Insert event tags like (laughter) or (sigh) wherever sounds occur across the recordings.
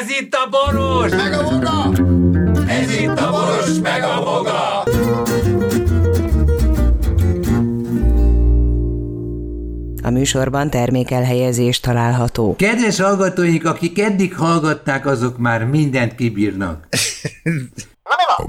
Ez itt a boros! Meg a boga! Ez itt a boros, meg a boga! A műsorban termékelhelyezés található. Kedves hallgatóink, akik eddig hallgatták, azok már mindent kibírnak. A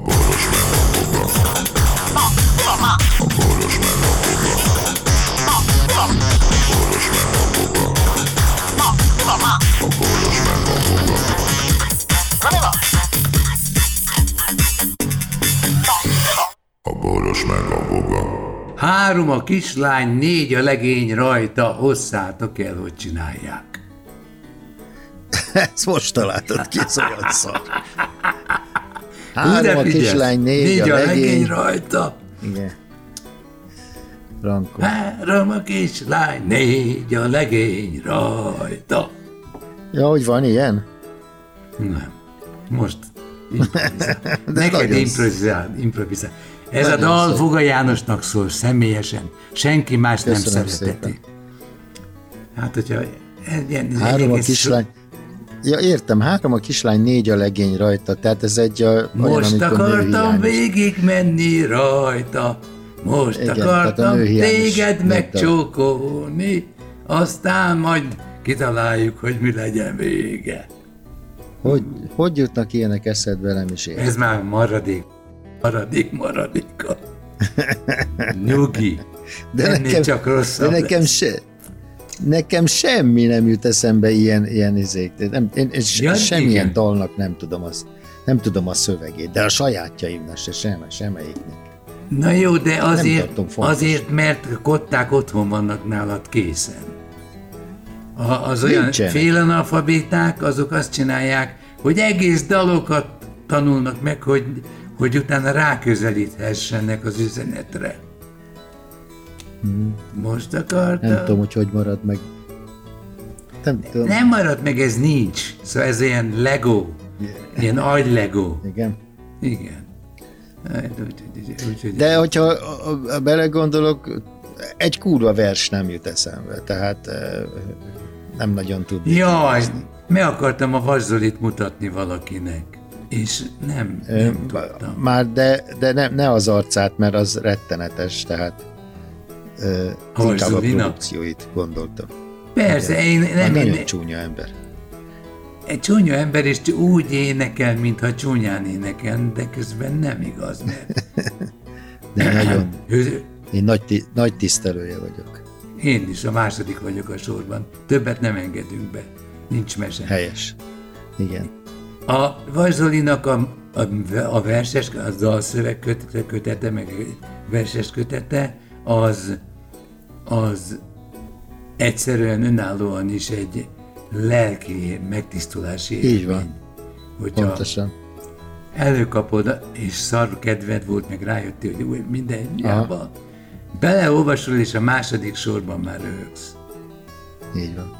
Három a kislány, négy a legény rajta, hosszátok el, hogy csinálják. (laughs) Ezt most találtad ki, ez olyan szar. Három a kislány, négy, négy a legény. rajta. Igen. Rankó. Három a kislány, négy a legény rajta. Ja, hogy van ilyen? Nem. Most. (laughs) Neked improvizál, improvizál. Ez a Nagyon dal szép. Foga Jánosnak szól személyesen. Senki más Köszönöm nem szereteti. szépen. Hát, hogyha ilyen, Három a kislány. Ja, értem, három a kislány, négy a legény rajta. Tehát ez egy a, olyan, Most női akartam hiányos. végig menni rajta, most Igen, akartam a téged megcsókolni, aztán majd kitaláljuk, hogy mi legyen vége. Hogy, hogy jutnak ilyenek eszedbe, nem is értem. Ez már maradék, maradék, maradéka. (laughs) Nyugi, De ennél nekem, csak de rosszabb nekem lesz. se, nekem semmi nem jut eszembe ilyen, ilyen izék. De Nem, én, én Ja, semmilyen igen. dalnak nem tudom, az, nem tudom a szövegét, de a sajátjaimnak se, sem, semmelyiknek. Na jó, de azért, azért, mert kották otthon vannak nálad készen. A, az olyan Nincsenek. félanalfabéták, azok azt csinálják, hogy egész dalokat tanulnak meg, hogy, hogy utána ráközelíthessenek az üzenetre. Most akartam. Nem tudom, hogy hogy marad meg. Nem tudom. Nem marad meg, ez nincs. Szóval ez ilyen Lego. Ilyen agy-Lego. Igen. Igen. Hát, De hogyha belegondolok, egy kurva vers nem jut eszembe, tehát eh, nem nagyon tudni. Jaj, meg akartam a Vazzolit mutatni valakinek, és nem, nem tudtam. Már de, de ne, ne az arcát, mert az rettenetes, tehát uh, A inkább a Varzolina? produkcióit gondoltam. Persze, én Nem, nem, nagyon én, csúnya ember. egy csúnya ember, és úgy énekel, mintha csúnyán énekel, de közben nem igaz, mert (laughs) De nagyon, (clears throat) ő, én nagy, nagy tisztelője vagyok. én is a második vagyok a sorban. Többet nem engedünk be. Nincs mese. Helyes. Igen. A Vajzolinak a, a, a verses, a dalszöveg kötete, kötete, meg verses kötete, az, az egyszerűen önállóan is egy lelki megtisztulási Így élmény. van. Hogyha Pontosan. előkapod, és szar kedved volt, meg rájöttél, hogy új, minden hiába, beleolvasol, és a második sorban már röhögsz. Így van.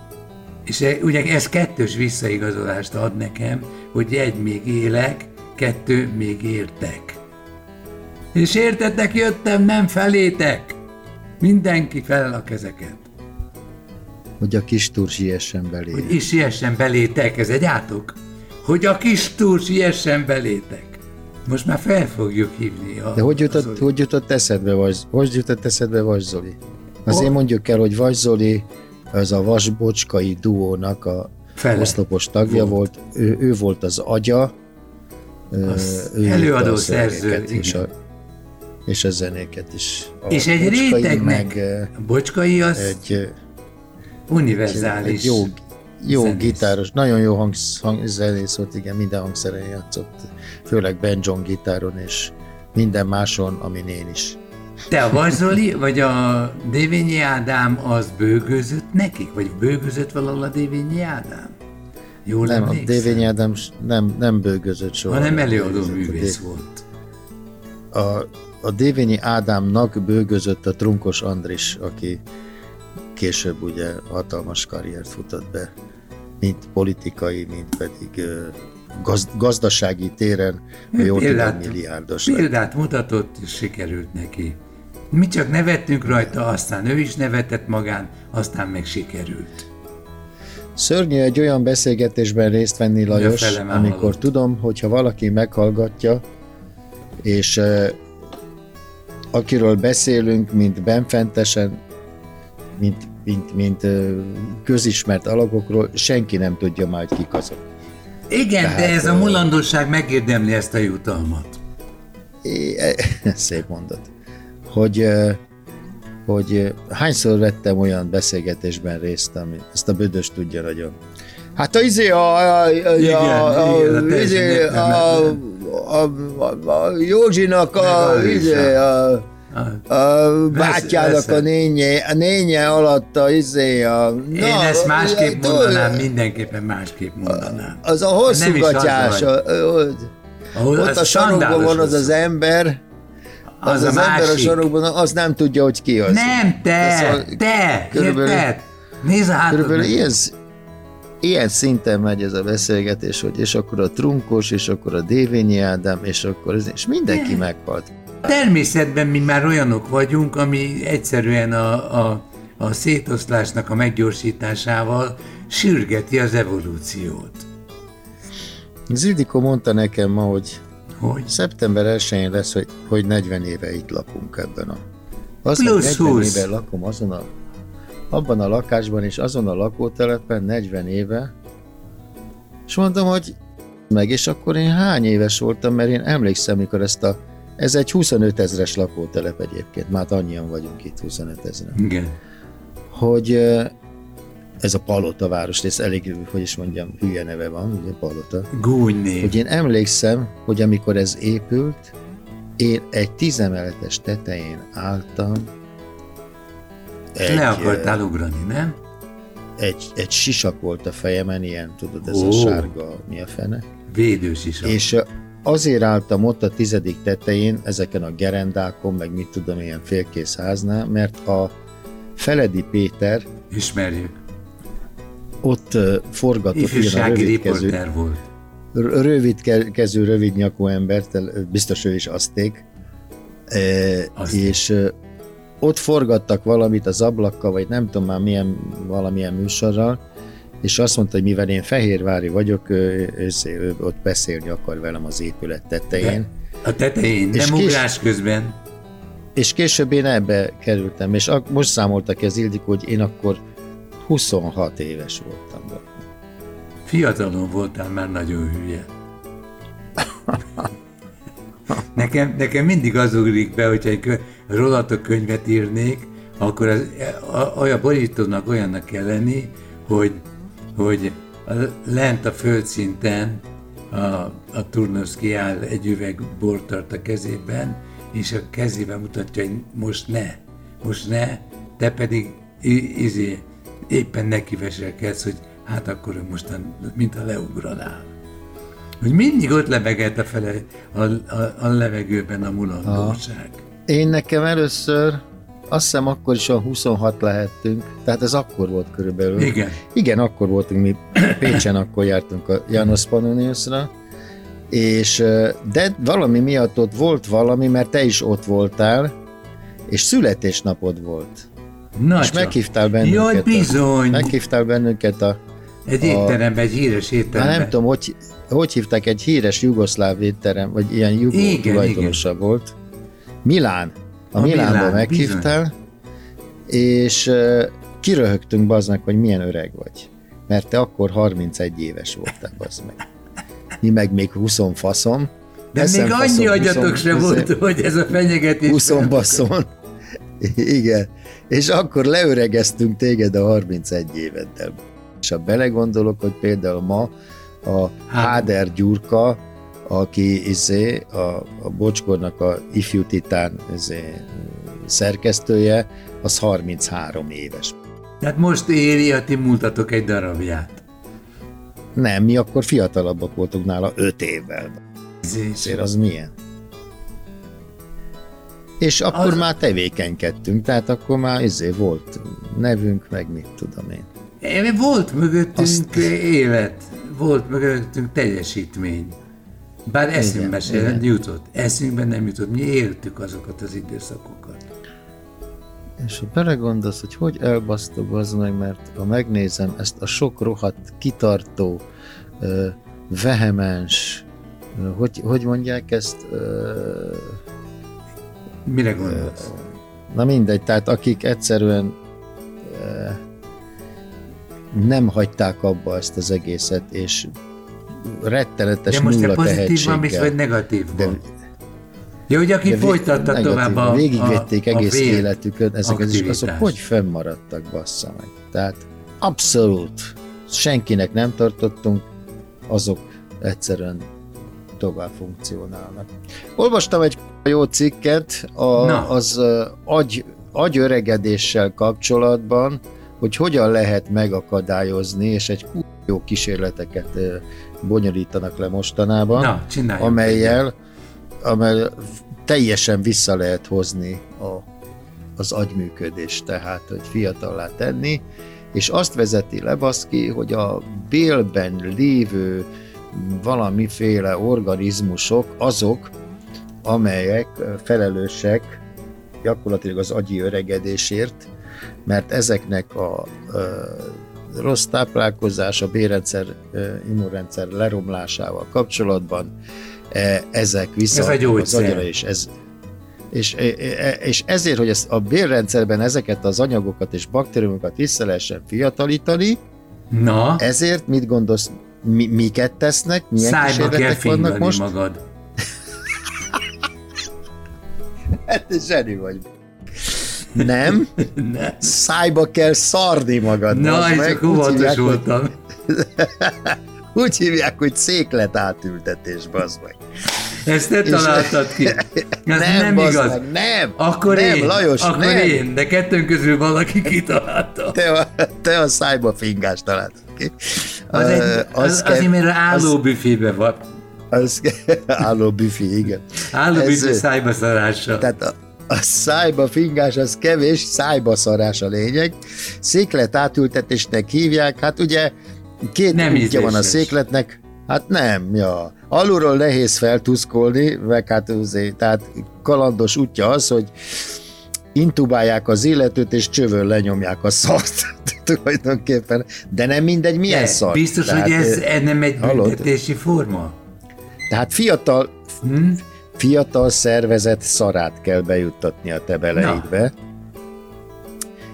És e- ugye ez kettős visszaigazolást ad nekem, hogy egy még élek, kettő még értek. És értetek jöttem, nem felétek. Mindenki fel a kezeket. Hogy a kis túr siessen belé. Hogy is siessen belétek, ez egy átok. Hogy a kis túl siessen belétek. Most már fel fogjuk hívni a... De hogy jutott, Zoli- hogy jutott eszedbe Vas, hogy jutott eszedbe Vas Zoli? Azért Oh. mondjuk el, hogy Vas Az a Vasbocskai duónak a Fele oszlopos tagja volt. volt, ő, ő volt az agya, Az ő előadó szerző, és a, és a zenéket is. A És egy Bocskai rétegnek, meg a bocskai az egy, univerzális. egy jó, jó zenész. gitáros, nagyon jó hang, hang, zenész volt, igen, minden hangszeren játszott, főleg banjon gitáron és minden máson, amin én is. Te a Vazsoli, vagy a Dévényi Ádám az bőgözött nekik? Vagy bőgözött valahol a Dévényi Ádám? Jól Nem, a emlékszel? Dévényi Ádám nem, nem bőgözött soha. hanem előadó művész a, volt. A, a Dévényi Ádámnak bőgözött a Trunkos Andris, aki később ugye hatalmas karriert futott be, mint politikai, mint pedig ö, gaz, gazdasági téren, Ő jól tudom, példát- milliárdos lett. Példát mutatott, és sikerült neki. Mi csak nevettünk rajta, aztán ő is nevetett magán, aztán meg sikerült. Szörnyű egy olyan beszélgetésben részt venni, Lajos, amikor halott. tudom, hogyha valaki meghallgatja, és uh, akiről beszélünk, mint benfentesen, mint, mint, mint uh, közismert alakokról, senki nem tudja már, hogy kik azok. Igen, Tehát, de ez a mulandóság megérdemli ezt a jutalmat. É, (laughs) szép mondat. Hogy uh, hogy hányszor vettem olyan beszélgetésben részt, ami ezt a bödös tudja nagyon. Hát a izé a, a, a, igen, a, a, izé, a, a, a, a Józsinak a, izé, a, a bátyjának a nénye, a nénye alatt a izé a... Na, Én ezt másképp a, mondanám, mindenképpen másképp mondanám. Az a hosszú gatyás, ott a sarokban van az az ember, az, az, az ember a sorokban, az nem tudja, hogy ki az. Nem, te, szóval te, körülbelül, érted? Nézd át. Körülbelül ilyen, ilyen szinten megy ez a beszélgetés, hogy és akkor a Trunkos, és akkor a Dévényi Ádám, és akkor ez, és mindenki ne. meghalt. Természetben mi már olyanok vagyunk, ami egyszerűen a, a, a szétoszlásnak a meggyorsításával sürgeti az evolúciót. Zildikó mondta nekem ma, hogy hogy? Szeptember 1-én lesz, hogy, hogy 40 éve itt lakunk ebben a... Az, Plusz 40 20. éve lakom azon a, abban a lakásban és azon a lakótelepen 40 éve, és mondom, hogy meg, és akkor én hány éves voltam, mert én emlékszem, mikor ezt a ez egy 25 ezres lakótelep egyébként, már annyian vagyunk itt, 25 ezeren. Igen. Hogy ez a Palota város, ez elég, hogy is mondjam, hülye neve van, ugye Palota. Gúnyné. Hogy én emlékszem, hogy amikor ez épült, én egy tízemeletes tetején álltam. Egy, Le akartál ugrani, nem? Egy, egy sisak volt a fejemen, ilyen, tudod, ez Ó. a sárga, mi a fene? Védősisak. És azért álltam ott a tizedik tetején, ezeken a gerendákon, meg mit tudom, ilyen félkész háznál, mert a Feledi Péter, Ismerjük ott forgatott ilyen rövidkező, volt. rövidkező, rövid nyakú embert, biztos ő is azték, e, és ott forgattak valamit az ablakkal, vagy nem tudom már milyen, valamilyen műsorral, és azt mondta, hogy mivel én fehérvári vagyok, ő, ő, ő ott beszélni akar velem az épület tetején. De a tetején, és nem kés... ugrás közben. És később én ebbe kerültem, és most számoltak ez Ildikó, hogy én akkor 26 éves voltam. Fiatalon voltál már nagyon hülye. Nekem, nekem mindig az ugrik be, hogyha egy rólatok könyvet írnék, akkor az, olyan borítónak olyannak kell lenni, hogy, hogy a, lent a földszinten a, a Turnovszki áll egy üveg bort tart a kezében, és a kezében mutatja, hogy most ne, most ne, te pedig izé, éppen neki veselkedsz, hogy hát akkor ő mostan, mint a leugranál. Hogy mindig ott lebegett a, fele, a, a, a levegőben a mulandóság. Én nekem először azt hiszem akkor is a 26 lehettünk, tehát ez akkor volt körülbelül. Igen. Igen, akkor voltunk mi, (coughs) Pécsen akkor jártunk a Janos Pannoniusra, és de valami miatt ott volt valami, mert te is ott voltál, és születésnapod volt. Na és csak. meghívtál bennünket. Jaj, bizony. A, meghívtál bennünket a... Egy étterembe, egy híres étterembe. nem tudom, hogy, hogy hívták, egy híres jugoszláv étterem, vagy ilyen jugó tulajdonosa igen. volt. Milán. A, a Milánba Milán, meghívtál, bizony. és uh, kiröhögtünk baznak, hogy milyen öreg vagy. Mert te akkor 31 éves voltál, bazd meg. Mi meg még 20 faszom. De Eszem még annyi agyatok sem volt, hogy ez a fenyegetés. 20 baszon. (laughs) Igen. És akkor leöregeztünk téged a 31 éveddel. És ha belegondolok, hogy például ma a Háder Gyurka, aki izé, a, a Bocskornak a ifjú titán izé, szerkesztője, az 33 éves. Tehát most éri a ti múltatok egy darabját. Nem, mi akkor fiatalabbak voltunk nála 5 évvel. Ezért az milyen? És akkor az... már tevékenykedtünk, tehát akkor már izé volt nevünk, meg mit tudom én. Volt mögöttünk Azt... élet, volt mögöttünk teljesítmény. Bár eszünkbe sem jutott, eszünkben nem jutott, mi éltük azokat az időszakokat. És ha belegondolsz, hogy hogy elbasztok az meg, mert ha megnézem ezt a sok rohadt, kitartó, vehemens, hogy, hogy mondják ezt? Mire gondolsz? Na mindegy, tehát akik egyszerűen nem hagyták abba ezt az egészet, és rettenetes De most te pozitív van, vagy tehetséggel. negatív De- van? Ja, hogy aki folytatta negatív, tovább a, Végigvették a, egész a életükön, ezek az, azok hogy fennmaradtak, bassza meg. Tehát abszolút senkinek nem tartottunk, azok egyszerűen tovább funkcionálnak. Olvastam egy jó cikket a, Na. az agy, agyöregedéssel kapcsolatban, hogy hogyan lehet megakadályozni, és egy jó kísérleteket bonyolítanak le mostanában Na, csináljuk. amelyel, amelyel teljesen vissza lehet hozni a, az agyműködést, tehát hogy fiatallá tenni, és azt vezeti le Baszki, hogy a bélben lévő valamiféle organizmusok azok, amelyek felelősek gyakorlatilag az agyi öregedésért, mert ezeknek a rossz táplálkozás, a bérrendszer, immunrendszer leromlásával kapcsolatban e, ezek Ez vissza az gyógyszer. agyra, és ez és, e, e, és ezért, hogy ezt a bérrendszerben ezeket az anyagokat és baktériumokat vissza lehessen fiatalítani, Na, ezért mit gondolsz, mi, miket tesznek, milyen szájba kísérletek vannak most? magad. Hát zseni vagy. Nem, (laughs) Ne. szájba kell szarni magad. Na, meg. csak óvatos hívják, hogy- voltam. (laughs) Úgy hívják, hogy széklet átültetés, bazd meg. Ezt És- találtad ki. (laughs) Ez nem, nem igaz. Meg, nem, Akkor nem, én, Lajos, akkor nem. én, de kettőnk közül valaki kitalálta. Te a, te a szájba fingást találtad ki. Az, egy, az, az kell- azért, mert álló büfébe van. Az, (laughs) álló büfi, igen. Álló büfé szájba szarása. Tehát a, a szájba fingás az kevés, szájba szarás a lényeg. Széklet átültetésnek hívják, hát ugye két Nem útja van a székletnek, hát nem, ja. Alulról nehéz feltuszkolni, meg hát azért, tehát kalandos útja az, hogy intubálják az illetőt, és csövön lenyomják a szart (laughs) tulajdonképpen. De nem mindegy, milyen De szart. Biztos, tehát, hogy ez, nem egy hallod? büntetési forma? Tehát fiatal, Hm? fiatal szervezet szarát kell bejuttatni a te beleidbe.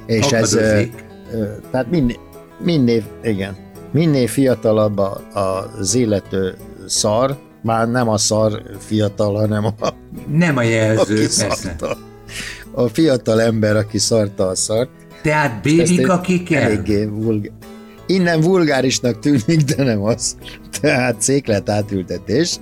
És ez, Akadozik. ö, tehát minél, minél, igen, minél fiatalabb a, a, az illető szar, már nem a szar fiatal, hanem a, Nem a jelző, persze. A fiatal ember, aki szarta a szart. Tehát bébik, akik kell? Eléggé vulgár. Innen vulgárisnak tűnik, de nem az. Tehát széklet átültetés.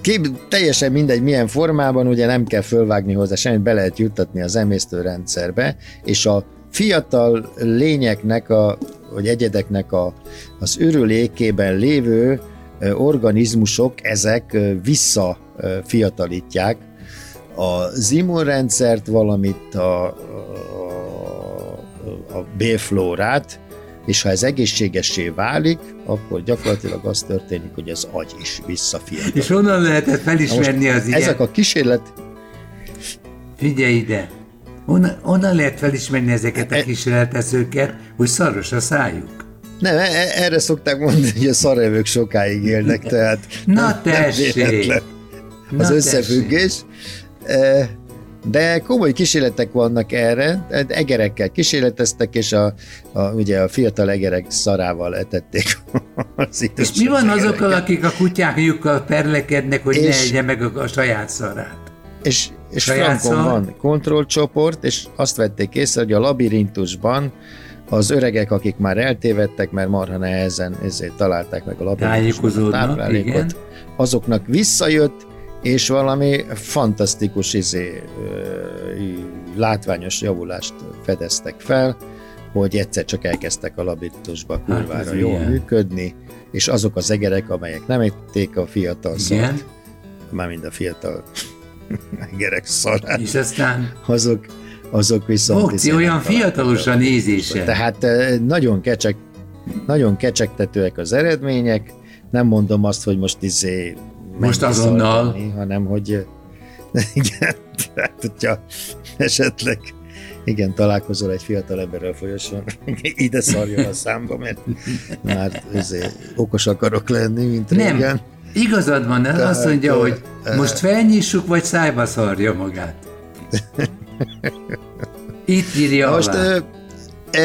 Kép, teljesen mindegy, milyen formában, ugye nem kell fölvágni hozzá semmit, be lehet juttatni az emésztőrendszerbe, és a fiatal lényeknek, a, vagy egyedeknek a, az örülékében lévő organizmusok, ezek visszafiatalítják az immunrendszert, valamint a, a, a bélflórát, és ha ez egészségessé válik, akkor gyakorlatilag az történik, hogy az agy is visszafiatal. És honnan lehetett Na felismerni az ilyen? Ezek a kísérlet, Figyelj ide! Honnan, honnan lehet felismerni ezeket a E- kísérletezőket, hogy szaros a szájuk? nem, e- e- erre szokták mondani, hogy a szarevők sokáig élnek, tehát Na nem tessék! véletlen Na az összefüggés. E, De komoly kísérletek vannak erre, egerekkel kísérleteztek, és a, a, ugye a fiatal egerek szarával etették (laughs) az És mi van egereket. azokkal, akik a kutyájukkal perlekednek, hogy ne És- egye meg a, a saját szarát? És, és Saját Frankon szar? van kontrollcsoport, és azt vették észre, hogy a labirintusban az öregek, akik már eltévedtek, mert marha nehezen ezért találták meg a labirintusban a táplálékot, igen. azoknak visszajött, és valami fantasztikus izé, látványos javulást fedeztek fel, hogy egyszer csak elkezdtek a labirintusba Hát kurvára ez jól ilyen. működni, és azok az egerek, amelyek nem ették a fiatal szart, mármint a fiatal (laughs) egerek szarát, és aztán azok, azok viszont... Okci olyan nem fiatalos a találtak. nézése. Tehát eh, nagyon kecsek, nagyon kecsegtetőek az eredmények, nem mondom azt, hogy most izé Most azonnal. hanem hogy (laughs) igen, tehát hogyha esetleg Igen, találkozol egy fiatal emberrel folyosón, (laughs) ide szarjon a számba, mert már ezért okos akarok lenni, mint Nem, régen. igazad van, Tehát, azt mondja, hogy most felnyissuk, vagy szájba szarja magát. (laughs) Itt írja Most ö, e,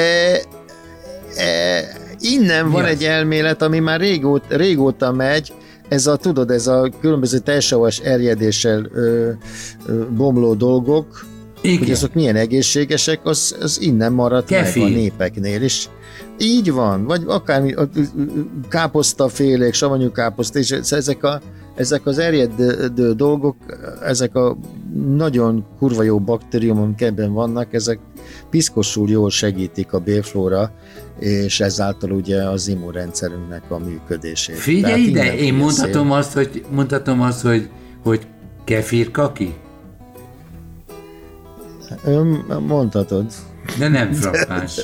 e, innen Mi van az? egy elmélet, ami már régóta, régóta megy, ez a, tudod, ez a különböző telsavas erjedéssel ö, ö, bomló dolgok, hogy Igen. azok milyen egészségesek, az, az innen maradt Kefir. meg a népeknél is. Így van, vagy akármi, a- káposztafélék, savanyú káposzta, és ezek, a, ezek az erjedő dolgok, ezek a nagyon kurva jó baktériumok ebben vannak, ezek piszkosul jól segítik a bélflóra, és ezáltal ugye az immunrendszerünknek a működését. Figyelj Tehát ide, én mondhatom azt, hogy, mondhatom azt, hogy, hogy kefir kaki, Ön, mondhatod. de nem frappáns. (laughs)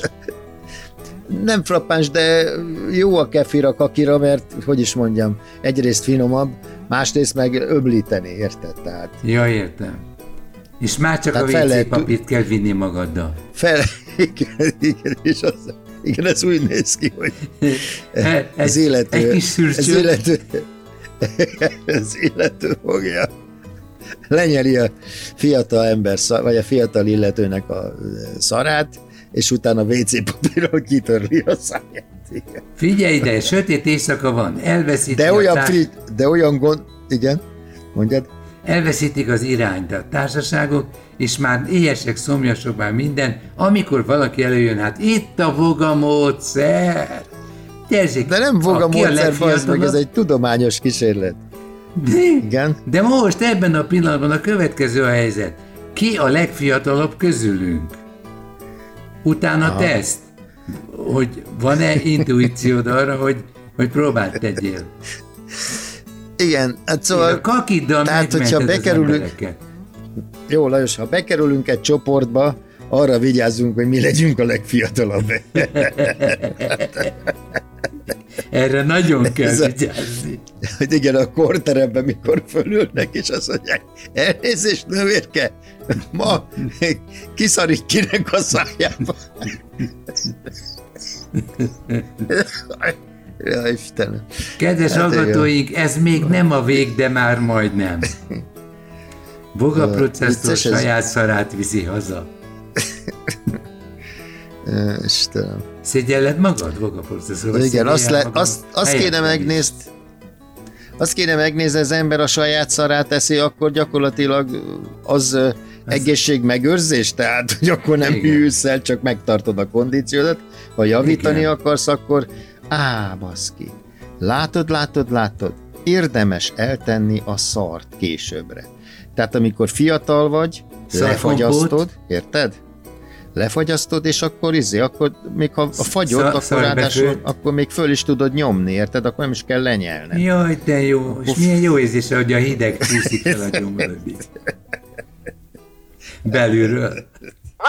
Nem frappáns, de jó a kefir a kakira, mert, hogy is mondjam, egyrészt finomabb, másrészt meg öblíteni, érted? Tehát Ja, értem. És már csak Tehát a fel WC lehet- papírt kell vinni magaddal. fel, (laughs) igen, igen, és az, igen, ez úgy néz ki, hogy Egy- az egy- illető, egy kis az illető, (laughs) az illető fogja, lenyeli a fiatal ember, szar- vagy a fiatal illetőnek a szarát, és utána WC papírral kitörli a száját. Igen. Figyelj ide, sötét éjszaka van, elveszítik, De a olyan, társ- fri, de olyan gond, igen, mondjad, elveszítik az irányt a társaságok, és már éhesek, szomjasok már minden, amikor valaki előjön, hát itt a voga módszer. Gyerzik, de nem fog a aki módszer, bazd meg, ez egy tudományos kísérlet. De, Igen. de most ebben a pillanatban a következő a helyzet. Ki a legfiatalabb közülünk? Utána Aha. teszt, hogy van-e intuíciód arra, hogy, hogy próbált tegyél. Igen, hát szóval, kakiddal tehát, hogyha bekerülünk- jó Lajos, ha bekerülünk egy csoportba, arra vigyázzunk, hogy mi legyünk a legfiatalabb. (laughs) Erre nagyon (laughs) kell Ez a- vigyázni. hogy igen, a korteremben mikor fölülnek, és azt mondják, elnézést, nővérke, ma kiszarít kinek a szájába. (laughs) Ja, Istenem. Kedves Hát hallgatóink, ez még nem a vég, de már majdnem. Boga processzor vicces ez. saját szarát viszi haza. (laughs) Istenem. Szégyelled magad, Boga processzor? Igen, azt, le, azt, azt kéne megnézni, azt kéne megnézni, az ember a saját szarát eszi, akkor gyakorlatilag az ö, egészségmegőrzés, tehát hogy akkor nem Igen. hűlsz el, csak megtartod a kondíciódat. Ha javítani Igen. akarsz, akkor á, baszki. Látod, látod, látod, érdemes eltenni a szart későbbre. Tehát amikor fiatal vagy, Szarkompót. lefagyasztod, érted? Lefagyasztod, és akkor izé, akkor még ha a fagyod, Szar- akkor szarbefő. ráadásul, akkor még föl is tudod nyomni, érted? Akkor nem is kell lenyelned. Jaj, de jó. És milyen jó érzése, hogy a hideg csúszik fel a gyomrodig. Belülről. A